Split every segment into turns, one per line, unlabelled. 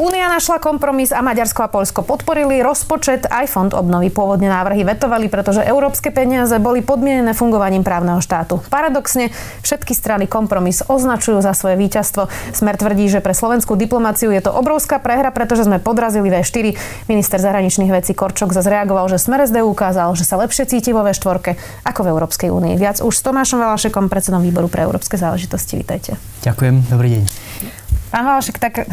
Únia našla kompromis a Maďarsko a Polsko podporili rozpočet aj fond obnovy. Pôvodne návrhy vetovali, pretože európske peniaze boli podmienené fungovaním právneho štátu. Paradoxne všetky strany kompromis označujú za svoje víťazstvo. Smer tvrdí, že pre slovenskú diplomáciu je to obrovská prehra, pretože sme podrazili V4. Minister zahraničných vecí Korčok zase reagoval, že Smer SD ukázal, že sa lepšie cíti vo V4 ako v Európskej únii. Viac už s Tomášom Valašekom, predsedom výboru pre európske záležitosti. Vítajte.
Ďakujem, dobrý deň.
Pán Valašek, tak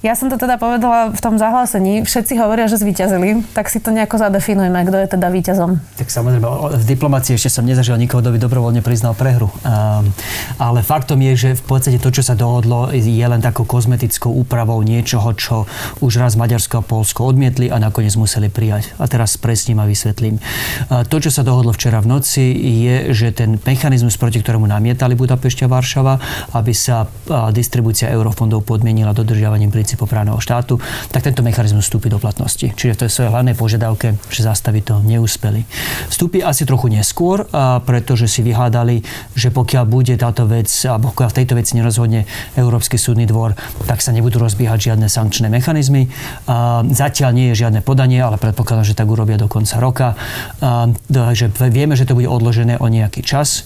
ja som to teda povedala v tom zahlásení. Všetci hovoria, že zvíťazili, tak si to nejako zadefinujeme, kto je teda víťazom.
Tak samozrejme, v diplomácii ešte som nezažil nikoho, kto by dobrovoľne priznal prehru. Um, ale faktom je, že v podstate to, čo sa dohodlo, je len takou kozmetickou úpravou niečoho, čo už raz Maďarsko a Polsko odmietli a nakoniec museli prijať. A teraz presním a vysvetlím. Uh, to, čo sa dohodlo včera v noci, je, že ten mechanizmus, proti ktorému namietali Budapešť a Varšava, aby sa uh, distribúcia eurofondov podmienila dodržiavaním právneho štátu, tak tento mechanizmus vstúpi do platnosti. Čiže to je svoje hlavnej požiadavke, že zastaviť to neúspeli. Vstúpi asi trochu neskôr, pretože si vyhľadali, že pokiaľ bude táto vec, alebo pokiaľ v tejto veci nerozhodne Európsky súdny dvor, tak sa nebudú rozbiehať žiadne sankčné mechanizmy. Zatiaľ nie je žiadne podanie, ale predpokladám, že tak urobia do konca roka. Takže vieme, že to bude odložené o nejaký čas.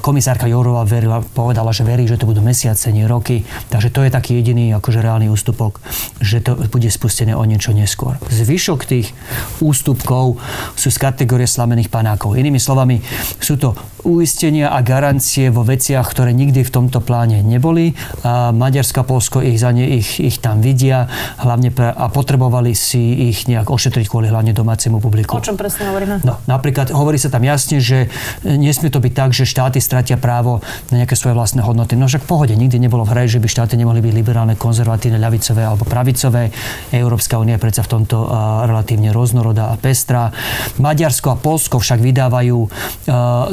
Komisárka Jourová verila, povedala, že verí, že to budú mesiace, nie roky. Takže to je taký jediný akože reálny ústupok, že to bude spustené o niečo neskôr. Zvyšok tých ústupkov sú z kategórie slamených panákov. Inými slovami, sú to uistenia a garancie vo veciach, ktoré nikdy v tomto pláne neboli. A Maďarsko a Polsko ich, za ne, ich, ich tam vidia hlavne pre, a potrebovali si ich nejak ošetriť kvôli hlavne domácemu publiku.
O čom presne hovoríme?
No, napríklad hovorí sa tam jasne, že nesmie to byť tak, že štáty stratia právo na nejaké svoje vlastné hodnoty. No však v pohode, nikdy nebolo v hre, že by štáty nemohli byť liberálne, konzervatívne, ľavicové alebo pravicové. Európska únia je predsa v tomto uh, relatívne rôznorodá a pestrá. Maďarsko a Polsko však vydávajú uh,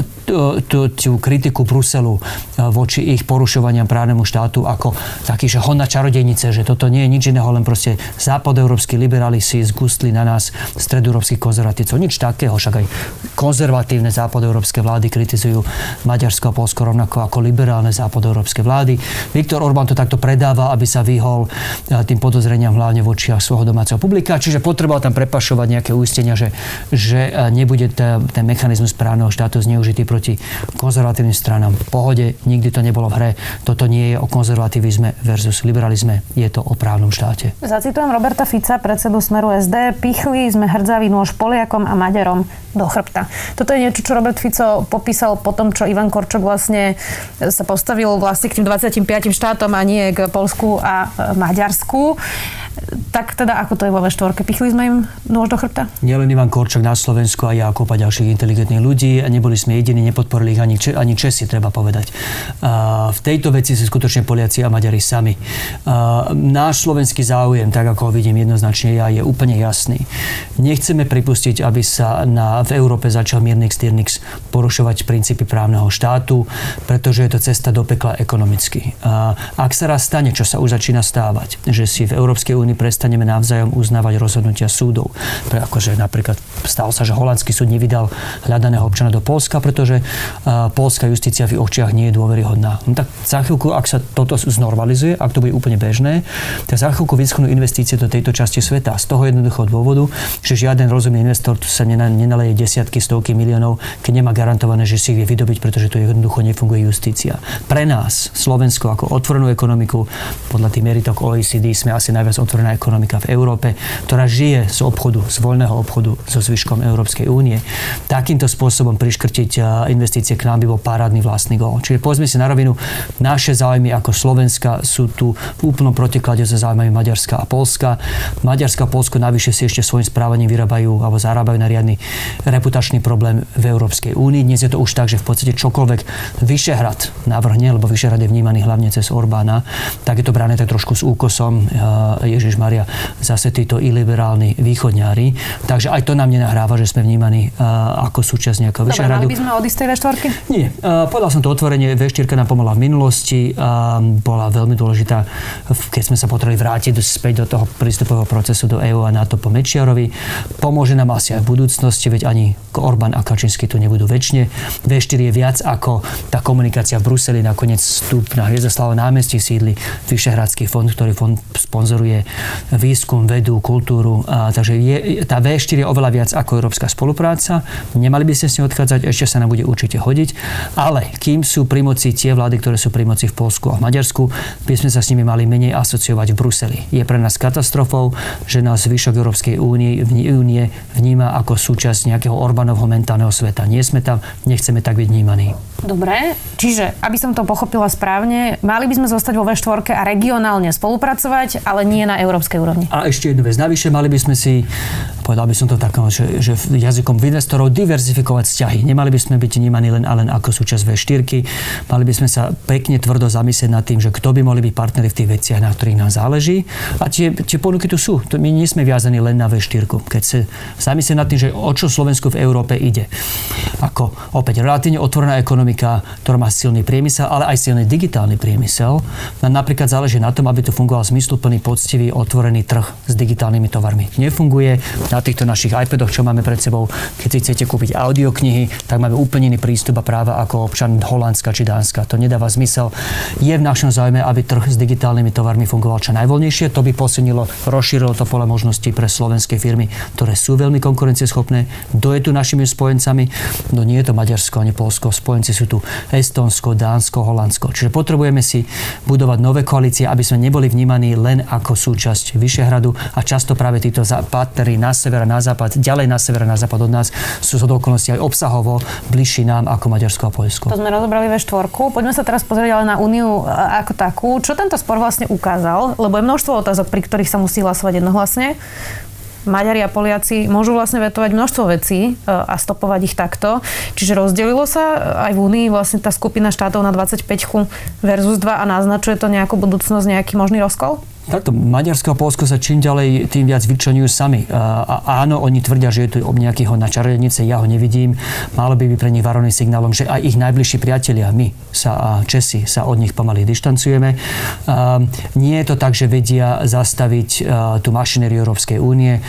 tú, tú kritiku Bruselu eh, voči ich porušovaniam právnemu štátu ako taký, že hon na čarodejnice, že toto nie je nič iného, len proste západoeurópsky liberáli si zgustli na nás stredoeurópskych konzervatívcov. Nič takého, však aj konzervatívne západoeurópske vlády kritizujú Maďarsko a Polsko rovnako ako liberálne západoeurópske vlády. Viktor Orbán to takto predáva, aby sa vyhol eh, tým podozreniam hlavne v očiach svojho domáceho publika, čiže potreboval tam prepašovať nejaké ústenia, že, že eh, nebude ten mechanizmus právneho štátu zneužitý proti proti konzervatívnym stranám. V pohode, nikdy to nebolo v hre. Toto nie je o konzervativizme versus liberalizme, je to o právnom štáte.
Zacitujem Roberta Fica, predsedu Smeru SD. Pichli sme hrdzaví nôž Poliakom a Maďarom do chrbta. Toto je niečo, čo Robert Fico popísal po tom, čo Ivan Korčok vlastne sa postavil vlastne k tým 25 štátom a nie k Polsku a Maďarsku. Tak teda, ako to je vo V4? Pichli sme im nôž do chrbta?
Nielen Ivan Korčok na Slovensku a Jakub a ďalších inteligentných ľudí. A neboli sme jediní, nepodporili ich ani, ani Česi, treba povedať. A v tejto veci sú skutočne Poliaci a Maďari sami. A náš slovenský záujem, tak ako ho vidím jednoznačne ja, je úplne jasný. Nechceme pripustiť, aby sa na, v Európe začal mierny Styrnix porušovať princípy právneho štátu, pretože je to cesta do pekla ekonomicky. A ak sa raz stane, čo sa už začína stávať, že si v Európskej únii prestaneme navzájom uznávať rozhodnutia súdov. Pre, akože napríklad stalo sa, že holandský súd nevydal hľadaného občana do Polska, pretože uh, polská justícia v očiach nie je dôveryhodná. No tak za chvíľku, ak sa toto znormalizuje, ak to bude úplne bežné, tak za chvíľku vyschnú investície do tejto časti sveta. Z toho jednoduchého dôvodu, že žiaden rozumný investor sa nenaleje desiatky, stovky miliónov, keď nemá garantované, že si ich vie vydobiť, pretože tu jednoducho nefunguje justícia. Pre nás, Slovensko, ako otvorenú ekonomiku, podľa tých meritok OECD sme asi najviac ekonomika v Európe, ktorá žije z obchodu, z voľného obchodu so zvyškom Európskej únie. Takýmto spôsobom priškrtiť investície k nám by bol parádny vlastný gol. Čiže povedzme si na rovinu, naše záujmy ako Slovenska sú tu v úplnom protiklade so záujmami Maďarska a Polska. Maďarska a Polsko navyše si ešte svojim správaním vyrábajú alebo zarábajú na riadny reputačný problém v Európskej únii. Dnes je to už tak, že v podstate čokoľvek Vyšehrad navrhne, lebo Vyšehrad je vnímaný hlavne cez Orbána, tak je to brané tak trošku s úkosom. Ježiš Maria, zase títo iliberálni východňári. Takže aj to nám nenahráva, že sme vnímaní ako súčasť nejakého Vyšehradu.
Dobre, by sme odísť tej V4?
Nie. Povedal som to otvorenie, V4 nám pomohla v minulosti, bola veľmi dôležitá, keď sme sa potrebovali vrátiť späť do toho prístupového procesu do EÚ a NATO po Mečiarovi. Pomôže nám asi aj v budúcnosti, veď ani Orbán a Kačinsky tu nebudú väčšine. V4 je viac ako tá komunikácia v Bruseli, nakoniec vstup na Hviezdoslavo námestí sídli Vyšehradský fond, ktorý fond sponzoruje výskum, vedu, kultúru. A, takže je, tá V4 je oveľa viac ako európska spolupráca. Nemali by ste s ňou odchádzať, ešte sa nám bude určite hodiť. Ale kým sú pri moci tie vlády, ktoré sú pri moci v Polsku a v Maďarsku, by sme sa s nimi mali menej asociovať v Bruseli. Je pre nás katastrofou, že nás zvyšok Európskej únie, únie vníma ako súčasť nejakého Orbánovho mentálneho sveta. Nie sme tam, nechceme tak byť vnímaní.
Dobre, čiže, aby som to pochopila správne, mali by sme zostať vo V4 a regionálne spolupracovať, ale nie na európskej úrovni.
A ešte jednu vec navyše, mali by sme si, povedal by som to tak, že, že jazykom investorov diverzifikovať vzťahy. Nemali by sme byť vnímaní len a len ako súčasť V4. Mali by sme sa pekne tvrdo zamyslieť nad tým, že kto by mohli byť partneri v tých veciach, na ktorých nám záleží. A tie, tie ponuky tu sú. My nie sme viazaní len na V4. Keď sa zamyslieť nad tým, že o čo Slovensku v Európe ide. Ako opäť relatívne otvorená ekonomika, ktorá má silný priemysel, ale aj silný digitálny priemysel. Napríklad záleží na tom, aby tu fungoval zmysluplný, poctivý, otvorený trh s digitálnymi tovarmi. Nefunguje na týchto našich iPadoch, čo máme pred sebou. Keď si chcete kúpiť audioknihy, tak máme úplne iný prístup a práva ako občan Holandska či Dánska. To nedáva zmysel. Je v našom záujme, aby trh s digitálnymi tovarmi fungoval čo najvoľnejšie. To by posunilo, rozšírilo to pole možností pre slovenské firmy, ktoré sú veľmi konkurencieschopné. Kto je tu našimi spojencami? No nie je to Maďarsko ani Polsko. Spojenci sú tu Estonsko, Dánsko, Holandsko. Čiže potrebujeme si budovať nové koalície, aby sme neboli vnímaní len ako súčasť Vyšehradu a často práve títo partnery na sever a na západ, ďalej na sever a na západ od nás sú z okolností aj obsahovo bližší nám ako Maďarsko a Poľsko.
To sme rozobrali ve štvorku. Poďme sa teraz pozrieť ale na Úniu ako takú. Čo tento spor vlastne ukázal? Lebo je množstvo otázok, pri ktorých sa musí hlasovať jednohlasne. Maďari a Poliaci môžu vlastne vetovať množstvo vecí e, a stopovať ich takto. Čiže rozdelilo sa aj v Únii vlastne tá skupina štátov na 25 versus 2 a naznačuje to nejakú budúcnosť, nejaký možný rozkol?
Takto Maďarsko a Polsko sa čím ďalej tým viac vyčlenujú sami. A, áno, oni tvrdia, že je tu ob nejakého na čarodenice, ja ho nevidím. Malo by byť pre nich varovným signálom, že aj ich najbližší priatelia, my sa a Česi sa od nich pomaly dištancujeme. Nie je to tak, že vedia zastaviť tú mašinériu Európskej únie.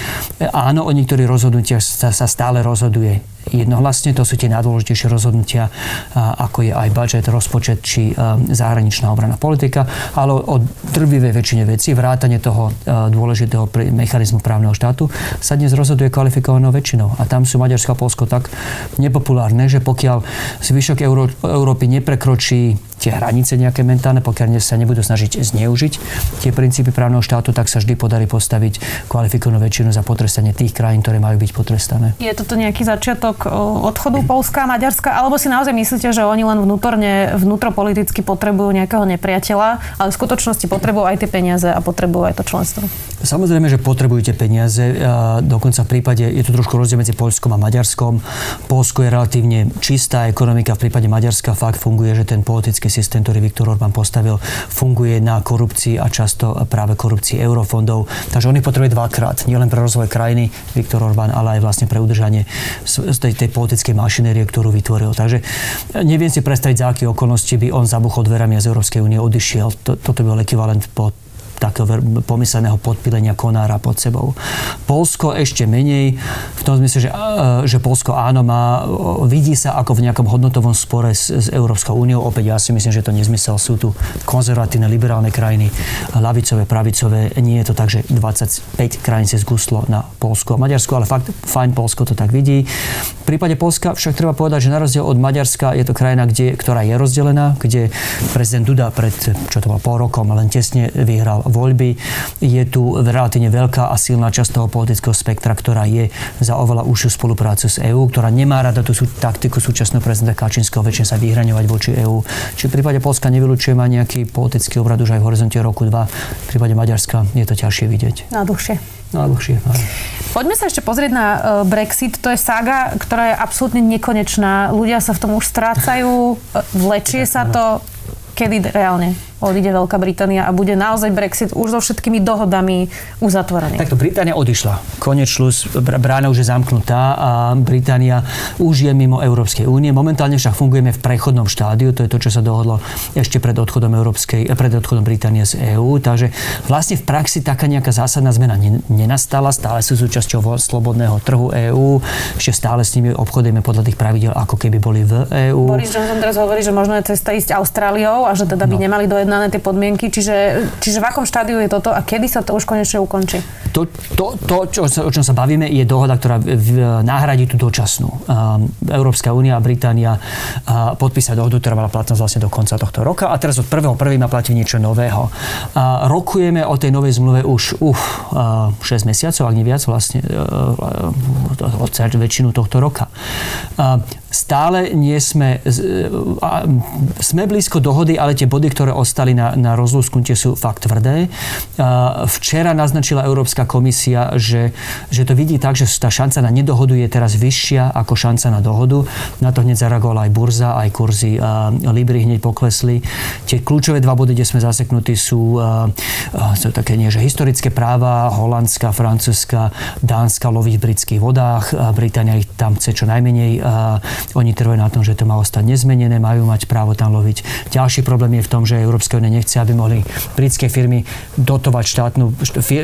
Áno, o niektorých rozhodnutiach sa, stále rozhoduje jednohlasne. To sú tie najdôležitejšie rozhodnutia, ako je aj budget, rozpočet či zahraničná obrana politika, ale o drvivej väčšine veci, vrátanie toho dôležitého mechanizmu právneho štátu sa dnes rozhoduje kvalifikovanou väčšinou. A tam sú Maďarsko a Polsko tak nepopulárne, že pokiaľ zvyšok Euró- Európy neprekročí tie hranice nejaké mentálne, pokiaľ sa nebudú snažiť zneužiť tie princípy právneho štátu, tak sa vždy podarí postaviť kvalifikovanú väčšinu za potrestanie tých krajín, ktoré majú byť potrestané.
Je toto nejaký začiatok odchodu Polska a Maďarska, alebo si naozaj myslíte, že oni len vnútorne, vnútropoliticky potrebujú nejakého nepriateľa, ale v skutočnosti potrebujú aj tie peniaze a potrebujú aj to členstvo?
Samozrejme, že potrebujete peniaze. Dokonca v prípade, je tu trošku rozdiel medzi Polskom a Maďarskom. Polsko je relatívne čistá ekonomika, v prípade Maďarska fakt funguje, že ten politický systém, ktorý Viktor Orbán postavil, funguje na korupcii a často práve korupcii eurofondov. Takže on ich potrebuje dvakrát. Nielen pre rozvoj krajiny Viktor Orbán, ale aj vlastne pre udržanie tej, tej politickej mašinérie, ktorú vytvoril. Takže neviem si predstaviť, za aké okolnosti by on zabuchol dverami z Európskej únie odišiel. Toto by bol ekvivalent po takého pomysleného podpilenia konára pod sebou. Polsko ešte menej, v tom zmysle, že, že Polsko áno má, vidí sa ako v nejakom hodnotovom spore s, s Európskou úniou. Opäť ja si myslím, že to nezmysel. Sú tu konzervatívne, liberálne krajiny, lavicové, pravicové. Nie je to tak, že 25 krajín si zguslo na Polsko a Maďarsko, ale fakt fajn Polsko to tak vidí. V prípade Polska však treba povedať, že na rozdiel od Maďarska je to krajina, kde, ktorá je rozdelená, kde prezident Duda pred, čo to bolo, pol rokom, len tesne vyhral voľby. Je tu relatívne veľká a silná časť toho politického spektra, ktorá je za oveľa užšiu spoluprácu s EÚ, ktorá nemá rada tú sú, taktiku súčasného prezidenta Kačinského väčšine sa vyhraňovať voči EÚ. Čiže v prípade Polska nevylučujem aj nejaký politický obrad už aj v horizonte roku 2. V prípade Maďarska je to ťažšie vidieť.
Na dlhšie.
No, dlhšie.
Poďme sa ešte pozrieť na uh, Brexit. To je saga, ktorá je absolútne nekonečná. Ľudia sa v tom už strácajú, vlečie sa to. Kedy reálne odíde Veľká Británia a bude naozaj Brexit už so všetkými dohodami uzatvorený.
Takto Británia odišla. Konec šlus, brána už je zamknutá a Británia už je mimo Európskej únie. Momentálne však fungujeme v prechodnom štádiu, to je to, čo sa dohodlo ešte pred odchodom, Európskej, pred odchodom Británie z EÚ. Takže vlastne v praxi taká nejaká zásadná zmena nenastala. Stále sú súčasťou slobodného trhu EÚ. Ešte stále s nimi obchodujeme podľa tých pravidel, ako keby boli v EÚ.
Boris Johnson teraz hovorí, že možno je cesta ísť Austráliou a že teda by no. nemali dojednané tie podmienky. Čiže, čiže v akom štádiu je toto a kedy sa to už konečne ukončí?
To, to, to čo, o čom sa bavíme, je dohoda, ktorá nahradí tú dočasnú. Európska únia a Británia podpísali dohodu, ktorá mala platnosť vlastne do konca tohto roka a teraz od 1.1. má platiť niečo nového. Rokujeme o tej novej zmluve už uf, 6 mesiacov, ak nie viac vlastne väčšinu tohto roka stále nie sme, sme blízko dohody, ale tie body, ktoré ostali na, na rozlúsknutie sú fakt tvrdé. Včera naznačila Európska komisia, že, že to vidí tak, že tá šanca na nedohodu je teraz vyššia ako šanca na dohodu. Na to hneď zareagovala aj burza, aj kurzy Libry hneď poklesli. Tie kľúčové dva body, kde sme zaseknutí, sú, sú také nie, že historické práva, holandská, francúzska, dánska loví v britských vodách. Británia ich tam chce čo najmenej oni trvajú na tom, že to má ostať nezmenené, majú mať právo tam loviť. Ďalší problém je v tom, že Európska únia nechce, aby mohli britské firmy dotovať štátnu,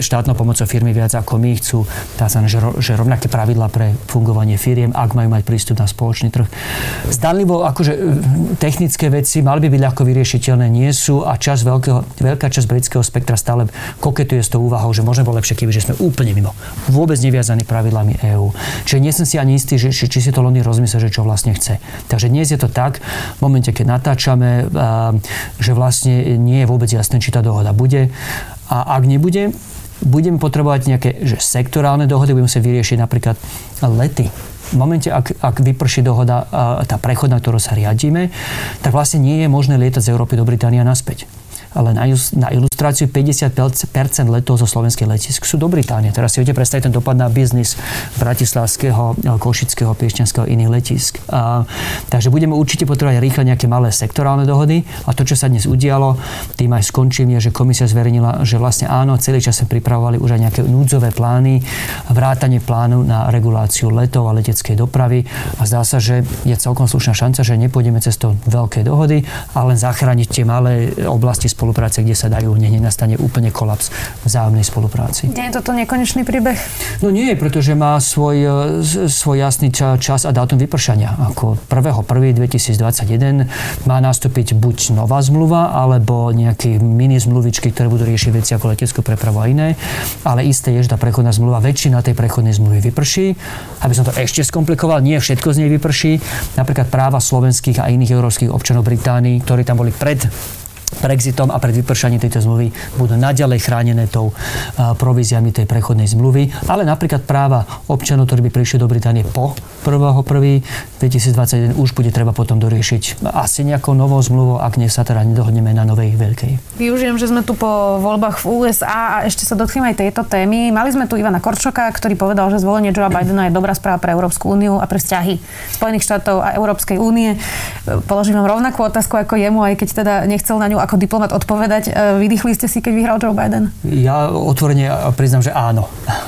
štátnou pomocou firmy viac ako my. Chcú tá sa, že, že rovnaké pravidla pre fungovanie firiem, ak majú mať prístup na spoločný trh. Zdanlivo, akože technické veci mali by byť ľahko vyriešiteľné, nie sú a čas veľkého, veľká časť britského spektra stále koketuje s tou úvahou, že možno bolo lepšie, keby že sme úplne mimo. Vôbec neviazaní pravidlami EÚ. Čiže nie som si ani istý, že, či si to Londýn rozmyslel, že čo vlastne chce. Takže dnes je to tak, v momente, keď natáčame, že vlastne nie je vôbec jasné, či tá dohoda bude. A ak nebude, budeme potrebovať nejaké že sektorálne dohody, budeme sa vyriešiť napríklad lety. V momente, ak, ak vyprší dohoda, tá prechodná, ktorú sa riadíme, tak vlastne nie je možné lietať z Európy do Británia naspäť ale na, na ilustráciu 50% letov zo slovenských letisk sú do Británie. Teraz si viete predstaviť ten dopad na biznis bratislavského, košického, piešťanského iných letisk. A, takže budeme určite potrebovať rýchle nejaké malé sektorálne dohody a to, čo sa dnes udialo, tým aj skončím, je, že komisia zverejnila, že vlastne áno, celý čas sa pripravovali už aj nejaké núdzové plány, vrátanie plánu na reguláciu letov a leteckej dopravy a zdá sa, že je celkom slušná šanca, že nepôjdeme cestou veľkej dohody, ale len zachrániť tie malé oblasti spolupráce, kde sa dajú, nech nenastane úplne kolaps vzájomnej spolupráci.
Nie je toto nekonečný príbeh?
No nie, pretože má svoj, e, svoj jasný čas a dátum vypršania. Ako 1.1.2021 má nastúpiť buď nová zmluva, alebo nejaké mini zmluvičky, ktoré budú riešiť veci ako leteckú prepravu a iné. Ale isté je, že tá prechodná zmluva, väčšina tej prechodnej zmluvy vyprší. Aby som to ešte skomplikoval, nie všetko z nej vyprší. Napríklad práva slovenských a iných európskych občanov Británii, ktorí tam boli pred Brexitom a pred vypršaním tejto zmluvy budú naďalej chránené tou províziami tej prechodnej zmluvy, ale napríklad práva občanov, ktorí by prišli do Británie po 1.1.2021 už bude treba potom doriešiť asi nejakou novou zmluvou, ak nie sa teda nedohodneme na novej veľkej.
Využijem, že sme tu po voľbách v USA a ešte sa dotknem aj tejto témy. Mali sme tu Ivana Korčoka, ktorý povedal, že zvolenie Joea Bidena je dobrá správa pre Európsku úniu a pre vzťahy Spojených štátov a Európskej únie. Položím vám rovnakú otázku ako jemu, aj keď teda nechcel na ňu ako diplomat odpovedať. E, vydýchli ste si, keď vyhral Joe Biden?
Ja otvorene priznám, že áno.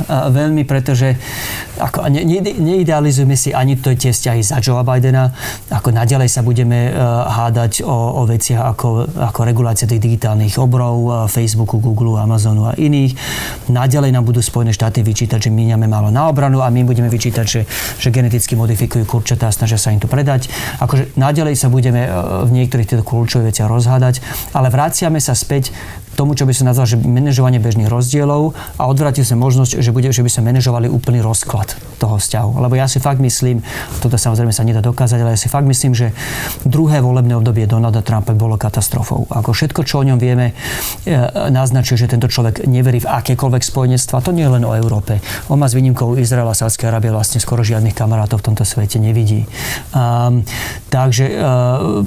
Veľmi, pretože ako, ne, ne, neidealizujeme si ani to tie vzťahy za Joe Bidena. Ako naďalej sa budeme uh, hádať o, o veciach ako, ako regulácia tých digitálnych obrov uh, Facebooku, Google, Amazonu a iných. Naďalej nám budú Spojené štáty vyčítať, že míňame málo na obranu a my budeme vyčítať, že, že geneticky modifikujú kurčatá a snažia sa im to predať. Akože naďalej sa budeme v niektorých týchto kľúčových veciach rozhádať ale vraciame sa späť tomu, čo by som nazval, že manažovanie bežných rozdielov a odvrátil sa možnosť, že, bude, že by sa manažovali úplný rozklad toho vzťahu. Lebo ja si fakt myslím, toto samozrejme sa nedá dokázať, ale ja si fakt myslím, že druhé volebné obdobie Donalda Trumpa bolo katastrofou. Ako všetko, čo o ňom vieme, e, naznačuje, že tento človek neverí v akékoľvek spojenectva. To nie je len o Európe. On má s výnimkou Izraela Sádskej Arábie vlastne skoro žiadnych kamarátov v tomto svete nevidí. Um, takže pre,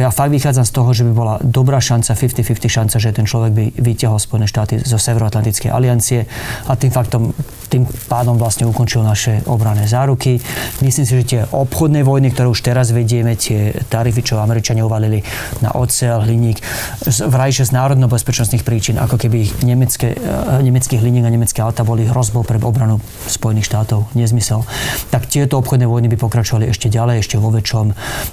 ja fakt vychádzam z toho, že by bola dobrá šanca, 50-50 šanca, že ten človek by vytiahol Spojené štáty zo Severoatlantickej aliancie a tým faktom, tým pádom vlastne ukončil naše obrané záruky. Myslím si, že tie obchodné vojny, ktoré už teraz vedieme, tie tarify, čo Američania uvalili na ocel, hliník, vrajšie z národno-bezpečnostných príčin, ako keby nemecké, eh, nemeckých hliník a nemecké auta boli hrozbou pre obranu Spojených štátov. Nezmysel. Tak tieto obchodné vojny by pokračovali ešte ďalej, ešte vo väčšom.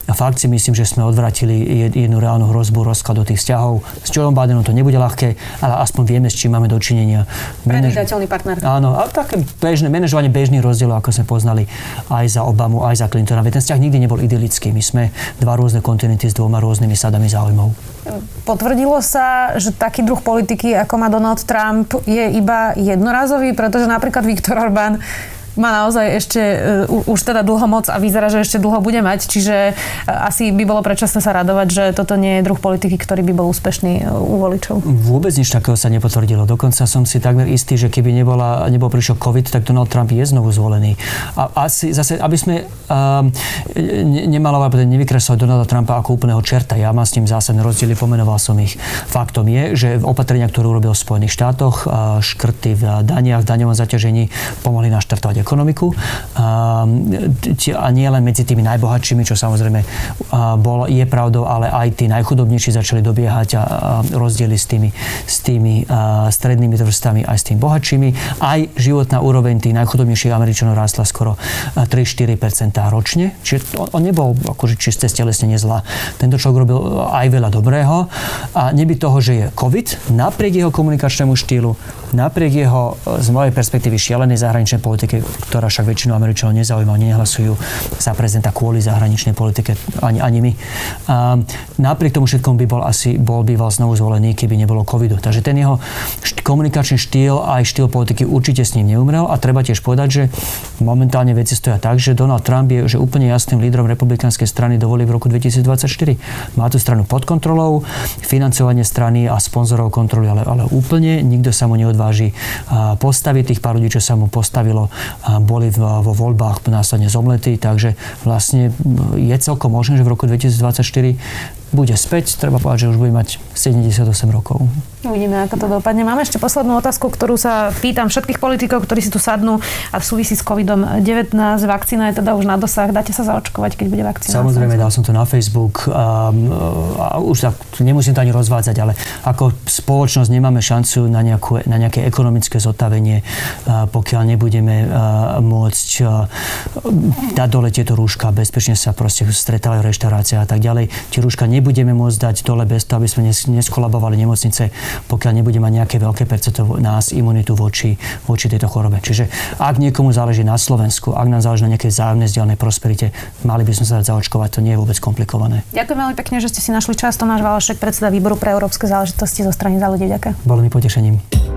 A fakt si myslím, že sme od odvratili jednu reálnu hrozbu rozkladu tých vzťahov. S Joeom Bidenom to nebude ľahké, ale aspoň vieme, s čím máme dočinenia.
Predvídateľný partner.
Áno, a také bežné, manažovanie bežných rozdielov, ako sme poznali aj za Obamu, aj za Clintona. Veď ten vzťah nikdy nebol idylický. My sme dva rôzne kontinenty s dvoma rôznymi sadami záujmov.
Potvrdilo sa, že taký druh politiky, ako má Donald Trump, je iba jednorazový, pretože napríklad Viktor Orbán má naozaj ešte uh, už teda dlho moc a vyzerá, že ešte dlho bude mať, čiže uh, asi by bolo predčasné sa radovať, že toto nie je druh politiky, ktorý by bol úspešný uh, u voličov.
Vôbec nič takého sa nepotvrdilo. Dokonca som si takmer istý, že keby nebola, nebol prišiel COVID, tak Donald Trump je znovu zvolený. A asi zase, aby sme uh, nemalovali, nevykresovať Donalda Trumpa ako úplného čerta. Ja mám s ním zásadné rozdiely, pomenoval som ich. Faktom je, že opatrenia, ktoré urobil v Spojených štátoch, škrty v daniach, v daňovom zaťažení, pomohli naštartovať ekonomiku. A nie len medzi tými najbohatšími, čo samozrejme bol, je pravdou, ale aj tí najchudobnejší začali dobiehať a rozdiely s tými, s tými strednými vrstami aj s tými bohatšími. Aj životná úroveň tých najchudobnejších Američanov rástla skoro 3-4% ročne. Čiže on, nebol akože čisté stelesne nezlá. Tento človek robil aj veľa dobrého a neby toho, že je COVID, napriek jeho komunikačnému štýlu, napriek jeho z mojej perspektívy šialenej zahraničnej politike, ktorá však väčšinu Američanov nezaujíma, nehlasujú za prezidenta kvôli zahraničnej politike, ani, ani my. A napriek tomu všetkom by bol asi, bol býval znovu zvolený, keby nebolo covidu. Takže ten jeho št- komunikačný štýl aj štýl politiky určite s ním neumrel a treba tiež povedať, že momentálne veci stoja tak, že Donald Trump je že úplne jasným lídrom republikánskej strany dovolí v roku 2024. Má tú stranu pod kontrolou, financovanie strany a sponzorov kontroly, ale, ale úplne nikto sa mu neodváži postaviť tých pár ľudí, čo sa mu postavilo boli vo voľbách následne zomletí, takže vlastne je celkom možné, že v roku 2024 bude späť. Treba povedať, že už bude mať 78 rokov.
Uvidíme, ako to dopadne. Máme ešte poslednú otázku, ktorú sa pýtam všetkých politikov, ktorí si tu sadnú a v súvisí s COVID-19. Vakcína je teda už na dosah. Dáte sa zaočkovať, keď bude vakcína?
Samozrejme, dal som to na Facebook a, a už tak nemusím to ani rozvádzať, ale ako spoločnosť nemáme šancu na, nejakú, na nejaké ekonomické zotavenie, pokiaľ nebudeme môcť dať dole tieto rúška, bezpečne sa proste stretávajú v reštauráciách a tak ďalej. Tie rúška nebudeme môcť dať dole bez toho, aby sme neskolabovali nemocnice, pokiaľ nebude mať nejaké veľké percento nás imunitu voči, voči tejto chorobe. Čiže ak niekomu záleží na Slovensku, ak nám záleží na nejakej zájomnej vzdialenej prosperite, mali by sme sa dať zaočkovať, to nie je vôbec komplikované.
Ďakujem veľmi pekne, že ste si našli čas. Tomáš Valašek, predseda výboru pre európske záležitosti zo strany za ľudí. Ďakujem.
Bolo mi potešením.